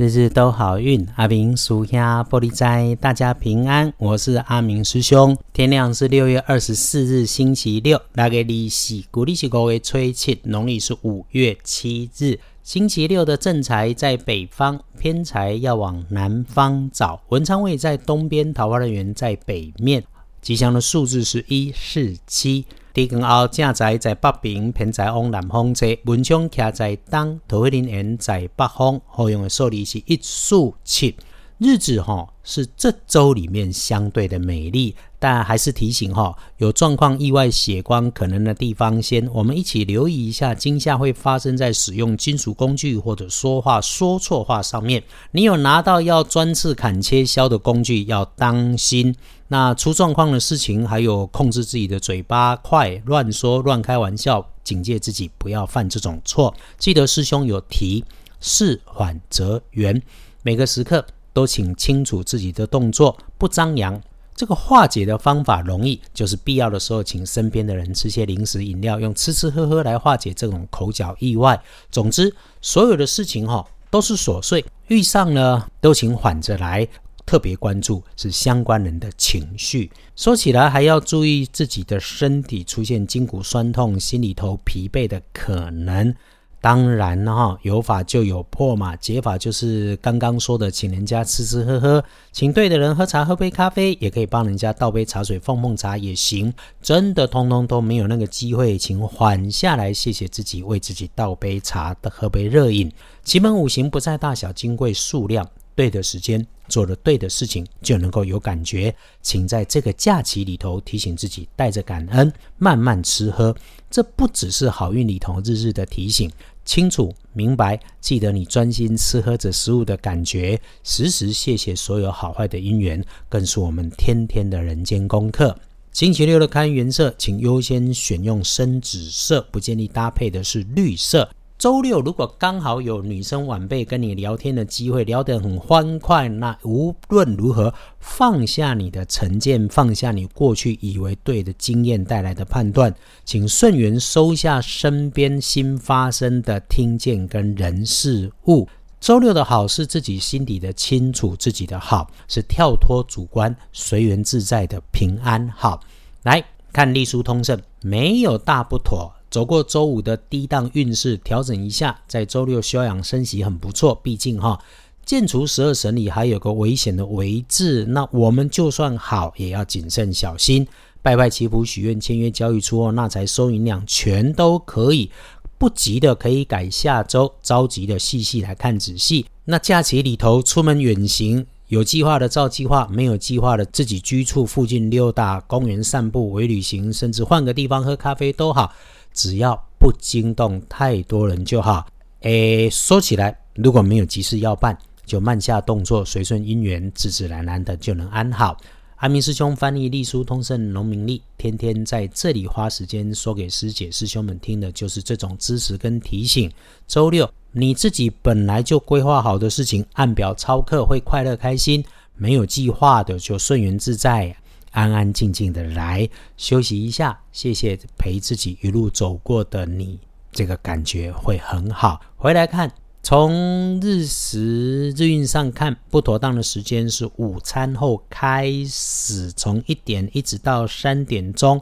日日都好运，阿明属下玻璃斋，大家平安。我是阿明师兄。天亮是六月二十四日，星期六。那个利息，古历是五月吹七，农历是五月七日，星期六的正财在北方，偏财要往南方找。文昌位在东边，桃花人员在北面。吉祥的数字是一四七。地根后正在在北边，偏在往南方坐。文昌徛在东，桃花林园在北方。好用的数字是一四七。日子哈是这周里面相对的美丽，但还是提醒哈，有状况、意外、血光可能的地方，先我们一起留意一下。惊吓会发生在使用金属工具或者说话说错话上面。你有拿到要专刺、砍切、削的工具，要当心。那出状况的事情，还有控制自己的嘴巴，快乱说、乱开玩笑，警戒自己不要犯这种错。记得师兄有提事缓则圆，每个时刻。都请清楚自己的动作，不张扬。这个化解的方法容易，就是必要的时候，请身边的人吃些零食、饮料，用吃吃喝喝来化解这种口角意外。总之，所有的事情哈都是琐碎，遇上呢都请缓着来。特别关注是相关人的情绪。说起来，还要注意自己的身体出现筋骨酸痛、心里头疲惫的可能。当然哈，有法就有破嘛。解法就是刚刚说的，请人家吃吃喝喝，请对的人喝茶喝杯咖啡，也可以帮人家倒杯茶水奉奉茶也行。真的通通都没有那个机会，请缓下来，谢谢自己，为自己倒杯茶的喝杯热饮。奇门五行不在大小、金贵、数量，对的时间做了对的事情，就能够有感觉。请在这个假期里头提醒自己，带着感恩慢慢吃喝。这不只是好运里头日日的提醒。清楚明白，记得你专心吃喝着食物的感觉，时时谢谢所有好坏的因缘，更是我们天天的人间功课。星期六的看颜色，请优先选用深紫色，不建议搭配的是绿色。周六如果刚好有女生晚辈跟你聊天的机会，聊得很欢快，那无论如何放下你的成见，放下你过去以为对的经验带来的判断，请顺缘收下身边新发生的听见跟人事物。周六的好是自己心底的清楚，自己的好是跳脱主观，随缘自在的平安好。来看隶书通胜，没有大不妥。走过周五的低档运势，调整一下，在周六休养生息很不错。毕竟哈，建除十二神里还有个危险的为字，那我们就算好也要谨慎小心。拜拜祈福许愿签约交易出货那才收银两全都可以，不急的可以改下周，着急的细细来看仔细。那假期里头出门远行，有计划的照计划，没有计划的自己居处附近溜达公园散步微旅行，甚至换个地方喝咖啡都好。只要不惊动太多人就好。诶，说起来，如果没有急事要办，就慢下动作，随顺因缘，自自然然的就能安好。阿明师兄翻译隶书通胜农民历，天天在这里花时间说给师姐师兄们听的，就是这种支持跟提醒。周六你自己本来就规划好的事情，按表操课会快乐开心；没有计划的，就顺缘自在。安安静静的来休息一下，谢谢陪自己一路走过的你，这个感觉会很好。回来看，从日时日运上看，不妥当的时间是午餐后开始，从一点一直到三点钟。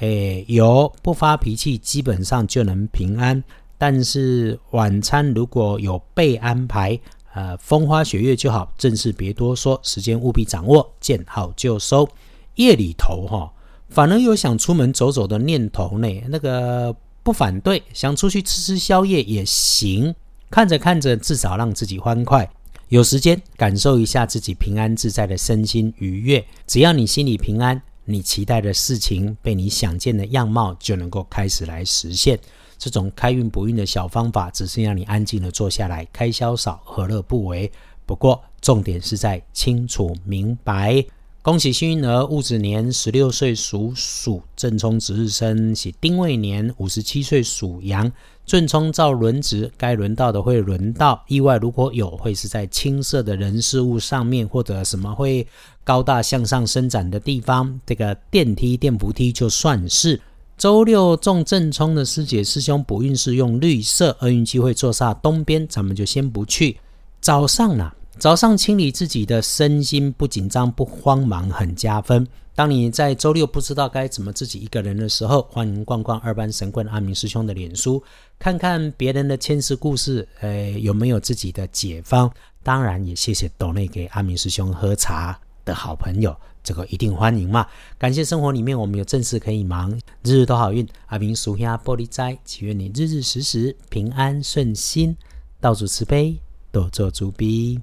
诶，有不发脾气，基本上就能平安。但是晚餐如果有被安排，呃，风花雪月就好，正事别多说，时间务必掌握，见好就收。夜里头哈，反而有想出门走走的念头呢。那个不反对，想出去吃吃宵夜也行。看着看着，至少让自己欢快。有时间感受一下自己平安自在的身心愉悦。只要你心里平安，你期待的事情被你想见的样貌就能够开始来实现。这种开运不运的小方法，只是让你安静的坐下来，开销少，何乐不为？不过重点是在清楚明白。恭喜幸运儿戊子年十六岁属鼠，正冲值日生喜丁未年五十七岁属羊，正冲照轮值，该轮到的会轮到。意外如果有，会是在青色的人事物上面，或者什么会高大向上伸展的地方。这个电梯、电扶梯就算是。周六中正冲的师姐师兄补运是用绿色，厄运机会坐煞东边，咱们就先不去。早上呢，早上清理自己的身心，不紧张不慌忙，很加分。当你在周六不知道该怎么自己一个人的时候，欢迎逛逛二班神棍阿明师兄的脸书，看看别人的千世故事，呃，有没有自己的解方？当然也谢谢斗内给阿明师兄喝茶的好朋友，这个一定欢迎嘛！感谢生活里面我们有正事可以忙，日日都好运。阿明属下玻璃斋，祈愿你日日时时平安顺心，道主慈悲，多做主逼。